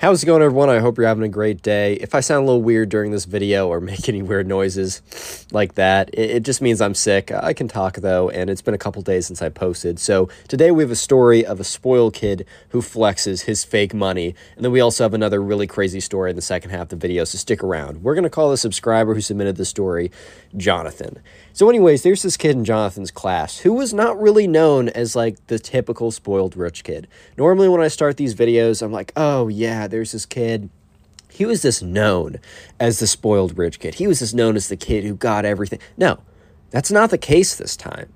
How's it going everyone? I hope you're having a great day. If I sound a little weird during this video or make any weird noises like that, it, just means I'm sick. I can talk though, and it's been a couple days since I posted. So today we have a story of a spoiled kid who flexes his fake money. And then we also have another really crazy story in the second half of the video, so stick around. We're going to call the subscriber who submitted the story Jonathan. So anyways, there's this kid in Jonathan's class who was not really known as like the typical spoiled rich kid. Normally when I start these videos, I'm like, oh yeah, there's this kid. He was just known as the spoiled rich kid. He was just known as the kid who got everything. No, that's not the case this time.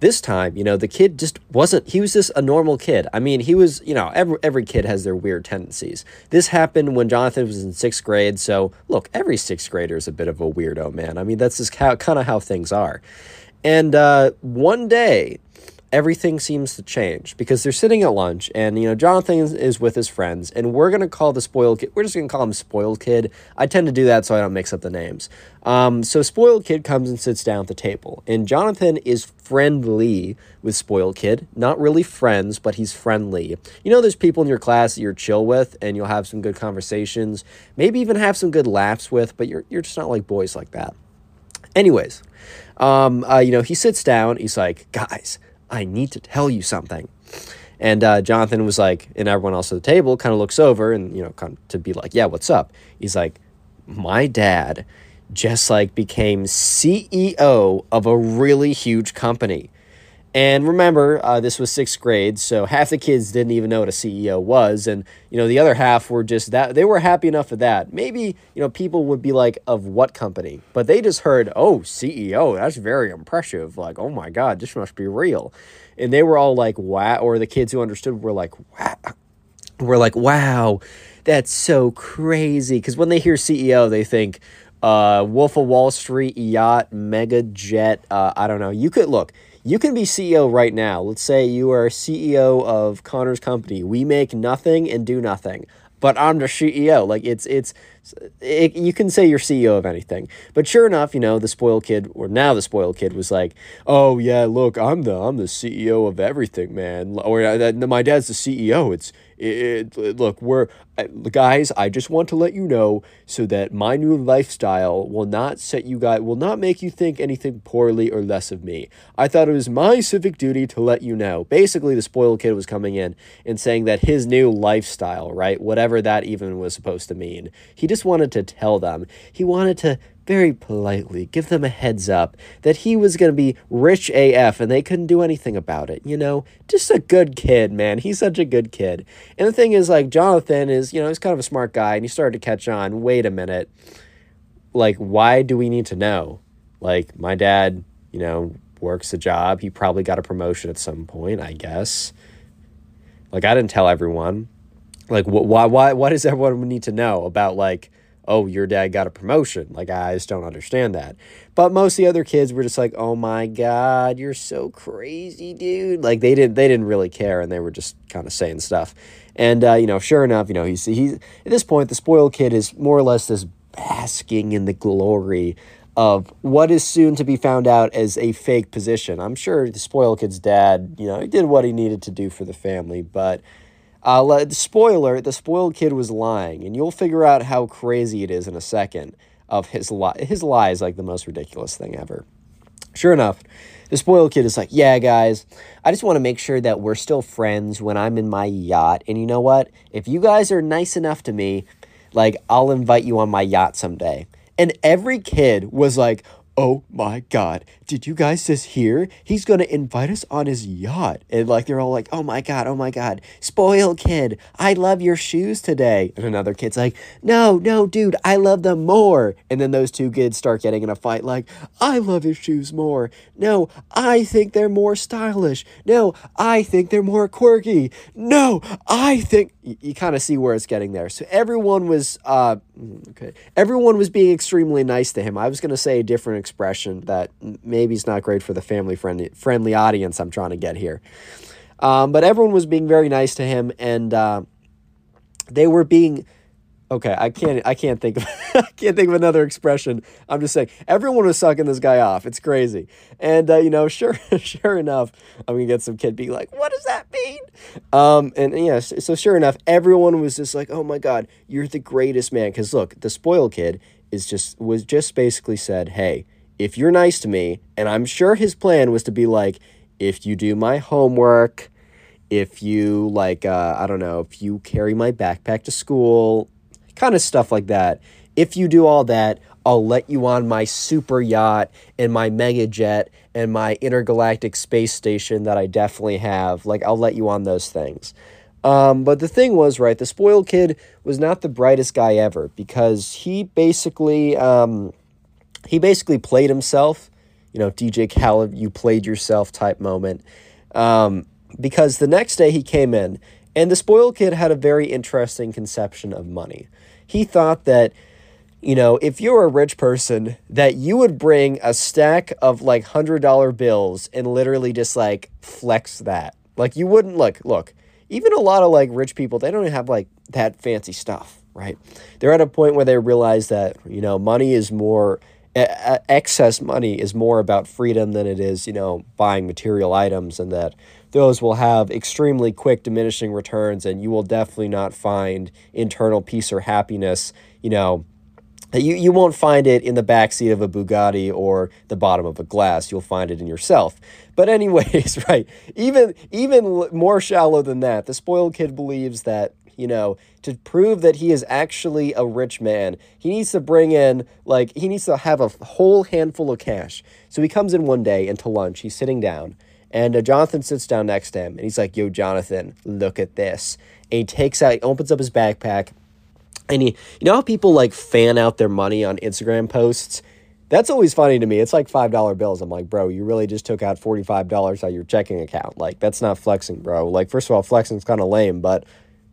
This time, you know, the kid just wasn't, he was just a normal kid. I mean, he was, you know, every, every kid has their weird tendencies. This happened when Jonathan was in sixth grade. So, look, every sixth grader is a bit of a weirdo, man. I mean, that's just how, kind of how things are. And uh, one day, everything seems to change because they're sitting at lunch and you know jonathan is, with his friends and we're going to call the spoiled kid we're just going to call him spoiled kid. I tend to do that so i don't mix up the names. Um, so spoiled kid comes and sits down at the table and jonathan is friendly with spoiled kid not really friends but he's friendly. You know there's people in your class that you're chill with and you'll have some good conversations maybe even have some good laughs with but you're, you're just not like boys like that. Anyways um, uh, you know he sits down he's like guys I need to tell you something. And uh, Jonathan was like, and everyone else at the table kind of looks over and, you know, kind of to be like, yeah, what's up? He's like, my dad just like became CEO of a really huge company. And remember, uh, this was sixth grade, so half the kids didn't even know what a CEO was, and you know the other half were just that they were happy enough with that. Maybe you know people would be like, "Of what company?" But they just heard, "Oh, CEO, that's very impressive." Like, "Oh my God, this must be real," and they were all like, "Wow!" Or the kids who understood were like, "Wow!" We're like, "Wow, that's so crazy!" Because when they hear CEO, they think. Uh, Wolf of Wall Street, yacht, mega jet. Uh, I don't know. You could look you can be CEO right now. Let's say you are CEO of Connor's company. We make nothing and do nothing, but I'm the CEO. Like it's it's it, you can say you're CEO of anything. But sure enough, you know, the spoiled kid or now the spoiled kid was like, "Oh yeah, look, I'm the I'm the CEO of everything, man." Or uh, my dad's the CEO. It's it, it, look, we're guys. I just want to let you know so that my new lifestyle will not set you guys will not make you think anything poorly or less of me. I thought it was my civic duty to let you know. Basically, the spoiled kid was coming in and saying that his new lifestyle, right, whatever that even was supposed to mean, he just wanted to tell them. He wanted to very politely give them a heads up that he was going to be rich AF and they couldn't do anything about it, you know? Just a good kid, man. He's such a good kid. And the thing is, like, Jonathan is, you know, he's kind of a smart guy and he started to catch on. Wait a minute. Like, why do we need to know? Like, my dad, you know, works a job. He probably got a promotion at some point, I guess. Like, I didn't tell everyone. Like, wh- why, why, why does everyone need to know about, like, oh, your dad got a promotion. Like, I just don't understand that. But most of the other kids were just like, oh my God, you're so crazy, dude. Like, they didn't, they didn't really care and they were just kind of saying stuff. And, uh, you know, sure enough, you know, he's, he's, at this point, the spoiled kid is more or less this basking in the glory of what is soon to be found out as a fake position. I'm sure the spoiled kid's dad, you know, he did what he needed to do for the family, but uh, spoiler, the spoiled kid was lying, and you'll figure out how crazy it is in a second of his lie. His lie is like the most ridiculous thing ever. Sure enough, The spoiled kid is like, yeah, guys, I just want to make sure that we're still friends when I'm in my yacht. And you know what? If you guys are nice enough to me, like, I'll invite you on my yacht someday. And every kid was like, oh my God, did you guys just hear? He's going to invite us on his yacht. And like, they're all like, oh my God, oh my God, spoiled kid, I love your shoes today. And another kid's like, no, no, dude, I love them more. And then those two kids start getting in a fight, like, I love his shoes more. No, I think they're more stylish. No, I think they're more quirky. No, I think. You, you kind of see where it's getting there. So everyone was, uh, mm, okay, everyone was being extremely nice to him. I was going to say a different expression that maybe it's not great for the family friendly friendly audience I'm trying to get here. Um, but everyone was being very nice to him, and uh, they were being okay. I can't I can't think of I can't think of another expression. I'm just saying everyone was sucking this guy off. It's crazy, and uh, you know, sure sure enough, I'm gonna get some kid being like, "What does that mean?" Um, and, yeah, so, so sure enough, everyone was just like, "Oh my god, you're the greatest man." Because look, the spoiled kid is just was just basically said, "Hey." If you're nice to me, and I'm sure his plan was to be like, if you do my homework, if you like, uh, I don't know, if you carry my backpack to school, kind of stuff like that. If you do all that, I'll let you on my super yacht and my mega jet and my intergalactic space station that I definitely have. Like, I'll let you on those things. Um, but the thing was, right, the spoiled kid was not the brightest guy ever because he basically. Um, he basically played himself, you know, DJ Khaled, you played yourself type moment. Um, because the next day he came in, and the spoiled kid had a very interesting conception of money. He thought that, you know, if you're a rich person, that you would bring a stack of like $100 bills and literally just like flex that. Like you wouldn't look, look, even a lot of like rich people, they don't have like that fancy stuff, right? They're at a point where they realize that, you know, money is more excess money is more about freedom than it is, you know, buying material items, and that those will have extremely quick diminishing returns, and you will definitely not find internal peace or happiness, you know. You, you won't find it in the backseat of a Bugatti or the bottom of a glass. You'll find it in yourself. But anyways, right, even even more shallow than that, the spoiled kid believes that you know, to prove that he is actually a rich man, he needs to bring in, like, he needs to have a whole handful of cash. So he comes in one day into lunch, he's sitting down, and uh, Jonathan sits down next to him, and he's like, Yo, Jonathan, look at this. And he takes out, he opens up his backpack, and he, you know how people like fan out their money on Instagram posts? That's always funny to me. It's like $5 bills. I'm like, bro, you really just took out $45 out of your checking account. Like, that's not flexing, bro. Like, first of all, flexing's kind of lame, but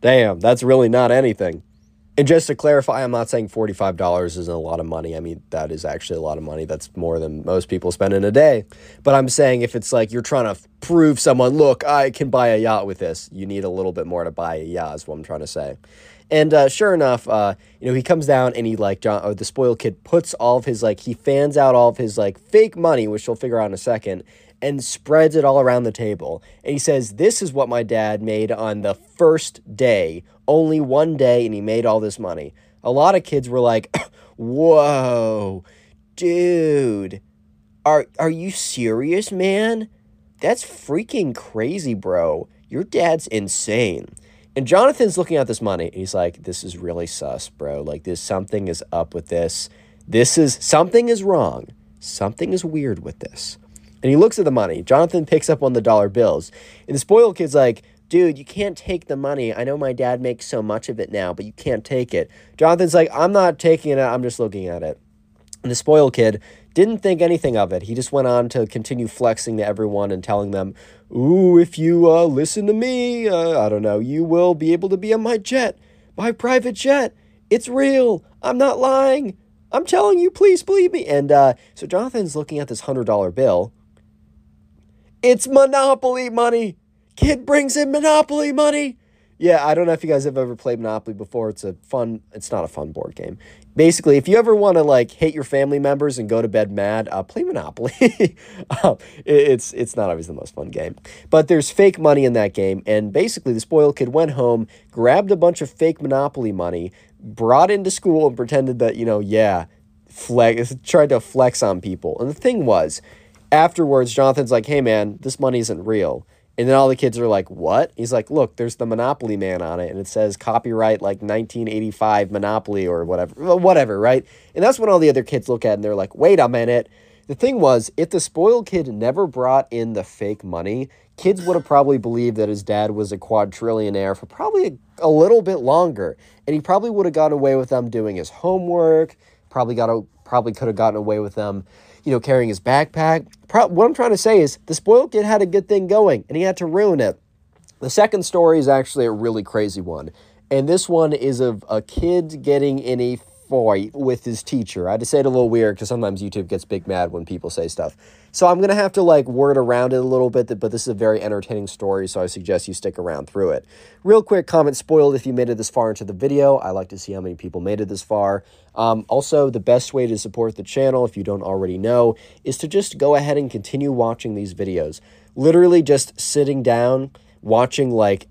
Damn, that's really not anything. And just to clarify, I'm not saying $45 isn't a lot of money. I mean, that is actually a lot of money. That's more than most people spend in a day. But I'm saying if it's like you're trying to prove someone, look, I can buy a yacht with this, you need a little bit more to buy a yacht, is what I'm trying to say. And uh, sure enough, uh, you know, he comes down and he like John, or the spoiled kid puts all of his like he fans out all of his like fake money, which we'll figure out in a second, and spreads it all around the table. And he says, This is what my dad made on the first day, only one day, and he made all this money. A lot of kids were like, Whoa, dude, are, are you serious, man? That's freaking crazy, bro. Your dad's insane. And Jonathan's looking at this money and he's like, This is really sus, bro. Like, this something is up with this. This is something is wrong. Something is weird with this. And he looks at the money. Jonathan picks up one of the dollar bills. And the spoiled kid's like, dude, you can't take the money. I know my dad makes so much of it now, but you can't take it. Jonathan's like, I'm not taking it. I'm just looking at it. And the spoiled kid didn't think anything of it. He just went on to continue flexing to everyone and telling them, Ooh, if you uh, listen to me, uh, I don't know, you will be able to be on my jet, my private jet. It's real. I'm not lying. I'm telling you, please believe me. And uh, so Jonathan's looking at this $100 bill it's Monopoly money. Kid brings in Monopoly money. Yeah, I don't know if you guys have ever played Monopoly before. It's a fun, it's not a fun board game. Basically, if you ever want to like hate your family members and go to bed mad, uh, play Monopoly. um, it, it's it's not always the most fun game, but there's fake money in that game, and basically the spoiled kid went home, grabbed a bunch of fake Monopoly money, brought into school, and pretended that you know, yeah, flex, tried to flex on people. And the thing was, afterwards, Jonathan's like, hey, man, this money isn't real. And then all the kids are like, what? He's like, look, there's the Monopoly man on it. And it says copyright like 1985 Monopoly or whatever, whatever, right? And that's when all the other kids look at it and they're like, wait a minute. The thing was, if the spoiled kid never brought in the fake money, kids would have probably believed that his dad was a quadrillionaire for probably a, a little bit longer. And he probably would have gotten away with them doing his homework, probably got a, probably could have gotten away with them you know, carrying his backpack. Pro- what I'm trying to say is the spoiled kid had a good thing going and he had to ruin it. The second story is actually a really crazy one. And this one is of a kid getting in a fight with his teacher. I had to say it a little weird because sometimes YouTube gets big mad when people say stuff. So I'm going to have to like word around it a little bit, but this is a very entertaining story, so I suggest you stick around through it. Real quick comment spoiled if you made it this far into the video. I like to see how many people made it this far. Um, also, the best way to support the channel, if you don't already know, is to just go ahead and continue watching these videos. Literally just sitting down, watching like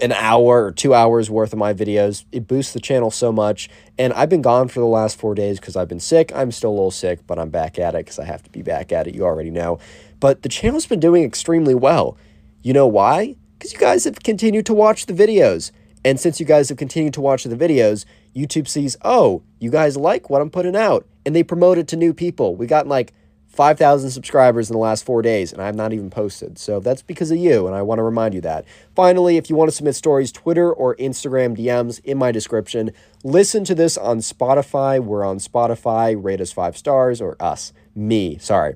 an hour or two hours worth of my videos. It boosts the channel so much. And I've been gone for the last four days because I've been sick. I'm still a little sick, but I'm back at it because I have to be back at it. You already know. But the channel's been doing extremely well. You know why? Because you guys have continued to watch the videos. And since you guys have continued to watch the videos, YouTube sees, oh, you guys like what I'm putting out. And they promote it to new people. We got like 5,000 subscribers in the last four days, and I've not even posted. So that's because of you, and I want to remind you that. Finally, if you want to submit stories, Twitter or Instagram DMs in my description. Listen to this on Spotify. We're on Spotify. Rate us five stars, or us, me, sorry.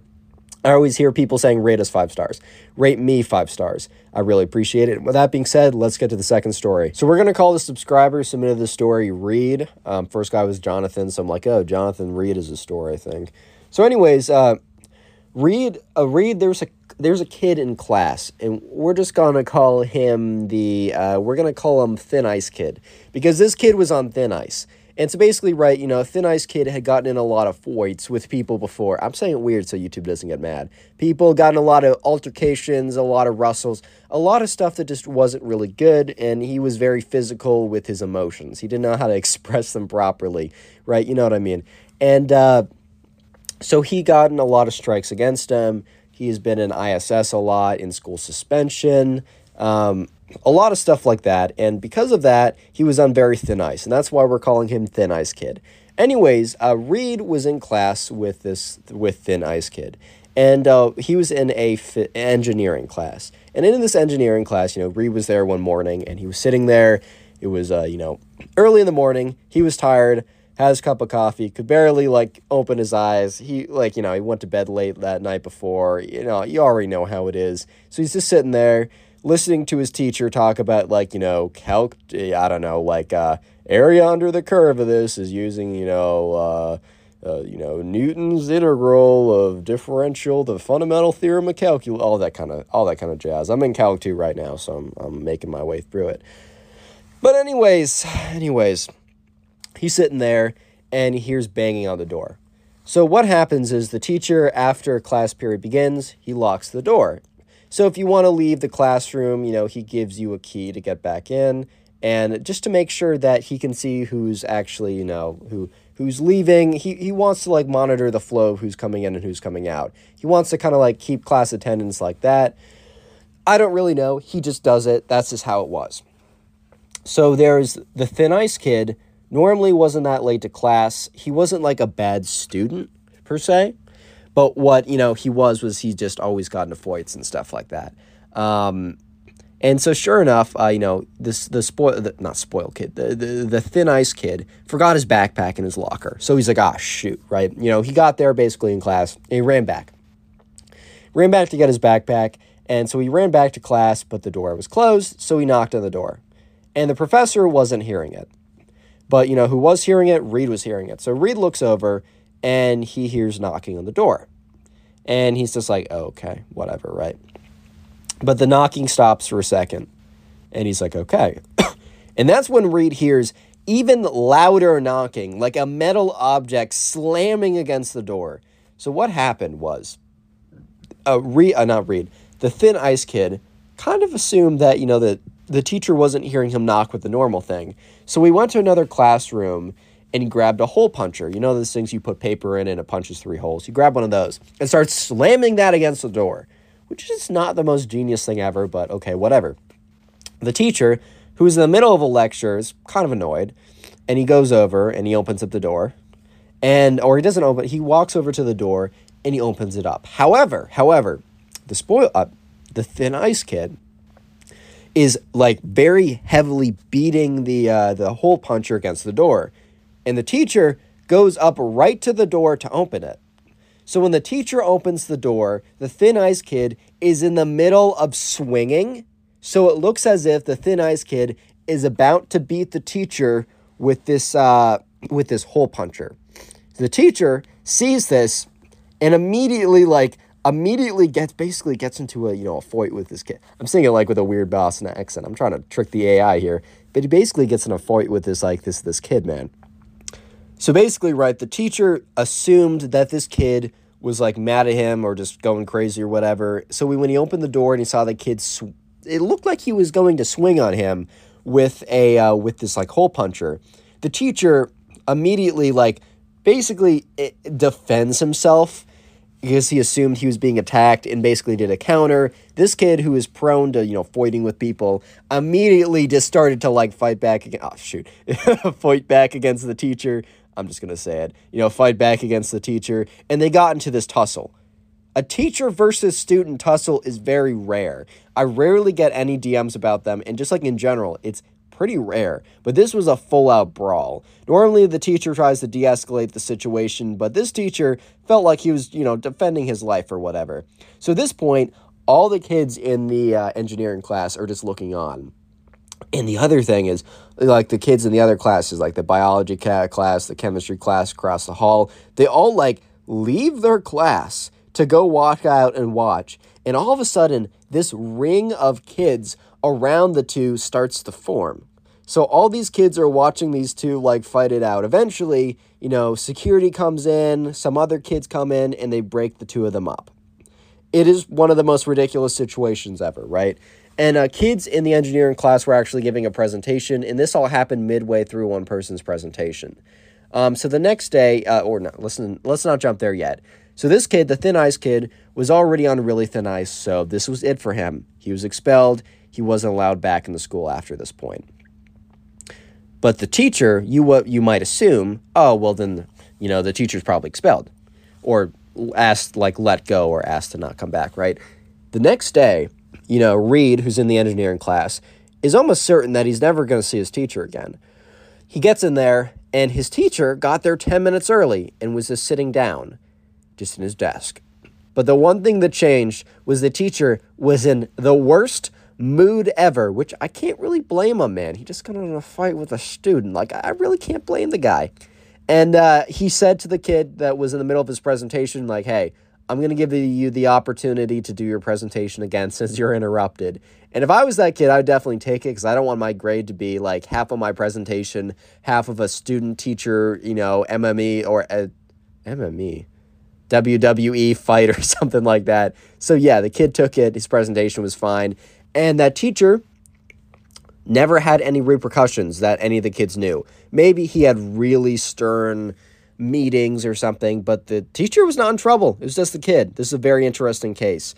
I always hear people saying rate us five stars. Rate me five stars. I really appreciate it. With that being said, let's get to the second story. So we're going to call the subscriber submitted the story Reed. Um, first guy was Jonathan, so I'm like, oh, Jonathan Reed is a story, I think. So anyways, uh, Reed, a uh, Reed, there's a there's a kid in class, and we're just gonna call him the uh, we're gonna call him Thin Ice Kid because this kid was on thin ice. And so basically, right, you know, Thin Ice Kid had gotten in a lot of fights with people before. I'm saying it weird so YouTube doesn't get mad. People gotten a lot of altercations, a lot of rustles, a lot of stuff that just wasn't really good. And he was very physical with his emotions. He didn't know how to express them properly, right? You know what I mean? And uh, so he gotten a lot of strikes against him. He's been in ISS a lot, in school suspension, um, a lot of stuff like that. And because of that, he was on very thin ice. And that's why we're calling him Thin Ice Kid. Anyways, uh, Reed was in class with this with Thin Ice Kid. And uh, he was in a engineering class. And in this engineering class, you know, Reed was there one morning and he was sitting there. It was, uh, you know, early in the morning. He was tired has a cup of coffee, could barely like open his eyes. He like, you know, he went to bed late that night before. You know, you already know how it is. So he's just sitting there listening to his teacher talk about like, you know, calc I don't know, like uh area under the curve of this is using, you know, uh uh, you know Newton's integral of differential, the fundamental theorem of calculus, all that kind of all that kind of jazz. I'm in Calc 2 right now, so I'm I'm making my way through it. But anyways, anyways, He's sitting there and he hears banging on the door. So what happens is the teacher, after class period begins, he locks the door. So if you want to leave the classroom, you know, he gives you a key to get back in and just to make sure that he can see who's actually, you know, who who's leaving. He he wants to like monitor the flow of who's coming in and who's coming out. He wants to kind of like keep class attendance like that. I don't really know. He just does it. That's just how it was. So there's the thin ice kid normally wasn't that late to class. He wasn't like a bad student per se, but what you know he was was he just always got into fights and stuff like that. Um, and so sure enough, uh, you know this the spoil the, not spoiled kid the, the the thin ice kid forgot his backpack in his locker. So he's like, ah shoot, right? You know he got there basically in class and he ran back, ran back to get his backpack. And so he ran back to class, but the door was closed, so he knocked on the door. And the professor wasn't hearing it. But, you know, who was hearing it? Reed was hearing it. So Reed looks over and he hears knocking on the door. And he's just like, oh, okay, whatever, right? But the knocking stops for a second. And he's like, okay. and that's when Reed hears even louder knocking, like a metal object slamming against the door. So what happened was, uh, Reed, uh, not Reed, the thin ice kid kind of assumed that, you know, that the teacher wasn't hearing him knock with the normal thing. So we went to another classroom and grabbed a hole puncher. You know those things you put paper in and it punches three holes. He grabbed one of those and starts slamming that against the door, which is not the most genius thing ever, but okay, whatever. The teacher, who's in the middle of a lecture, is kind of annoyed, and he goes over and he opens up the door, and or he doesn't open. He walks over to the door and he opens it up. However, however, the spoil uh, the thin ice kid is like very heavily beating the uh, the hole puncher against the door, and the teacher goes up right to the door to open it. So when the teacher opens the door, the thin ice kid is in the middle of swinging. So it looks as if the thin ice kid is about to beat the teacher with this uh, with this hole puncher. The teacher sees this and immediately like immediately gets basically gets into a you know a fight with this kid. I'm saying it like with a weird Boston accent. I'm trying to trick the AI here, but he basically gets in a fight with this like this this kid man. So basically, right, the teacher assumed that this kid was like mad at him or just going crazy or whatever. So we, when he opened the door and he saw the kid, sw- it looked like he was going to swing on him with a uh, with this like hole puncher. The teacher immediately like basically defends himself because he assumed he was being attacked and basically did a counter. This kid who is prone to, you know, fighting with people immediately just started to like fight back against oh shoot. fight back against the teacher. I'm just going to say it. You know, fight back against the teacher and they got into this tussle. A teacher versus student tussle is very rare. I rarely get any DMs about them and just like in general, it's pretty rare, but this was a full out brawl. Normally, the teacher tries to de escalate the situation, but this teacher felt like he was, you know, defending his life or whatever. So at this point, all the kids in the uh, engineering class are just looking on. And the other thing is, like the kids in the other classes, like the biology class, the chemistry class across the hall, they all like leave their class to go walk out and watch. And all of a sudden, this ring of kids around the two starts to form. So all these kids are watching these two like fight it out. Eventually, you know, security comes in, some other kids come in, and they break the two of them up. It is one of the most ridiculous situations ever, right? And uh, kids in the engineering class were actually giving a presentation, and this all happened midway through one person's presentation. Um, so the next day, uh, or not, listen, let's not jump there yet. So this kid, the thin ice kid, was already on really thin ice, so this was it for him. He was expelled he wasn't allowed back in the school after this point. But the teacher, you what you might assume, oh well, then you know the teacher's probably expelled, or asked like let go or asked to not come back. Right. The next day, you know Reed, who's in the engineering class, is almost certain that he's never going to see his teacher again. He gets in there, and his teacher got there ten minutes early and was just sitting down, just in his desk. But the one thing that changed was the teacher was in the worst mood ever, which I can't really blame him, man. He just got in a fight with a student. Like, I really can't blame the guy. And uh, he said to the kid that was in the middle of his presentation, like, hey, I'm going to give you the opportunity to do your presentation again since you're interrupted. And if I was that kid, I would definitely take it because I don't want my grade to be like half of my presentation, half of a student teacher, you know, MME or a, MME. WWE fight or something like that. So yeah, the kid took it. His presentation was fine. And that teacher never had any repercussions that any of the kids knew. Maybe he had really stern meetings or something, but the teacher was not in trouble. It was just the kid. This is a very interesting case.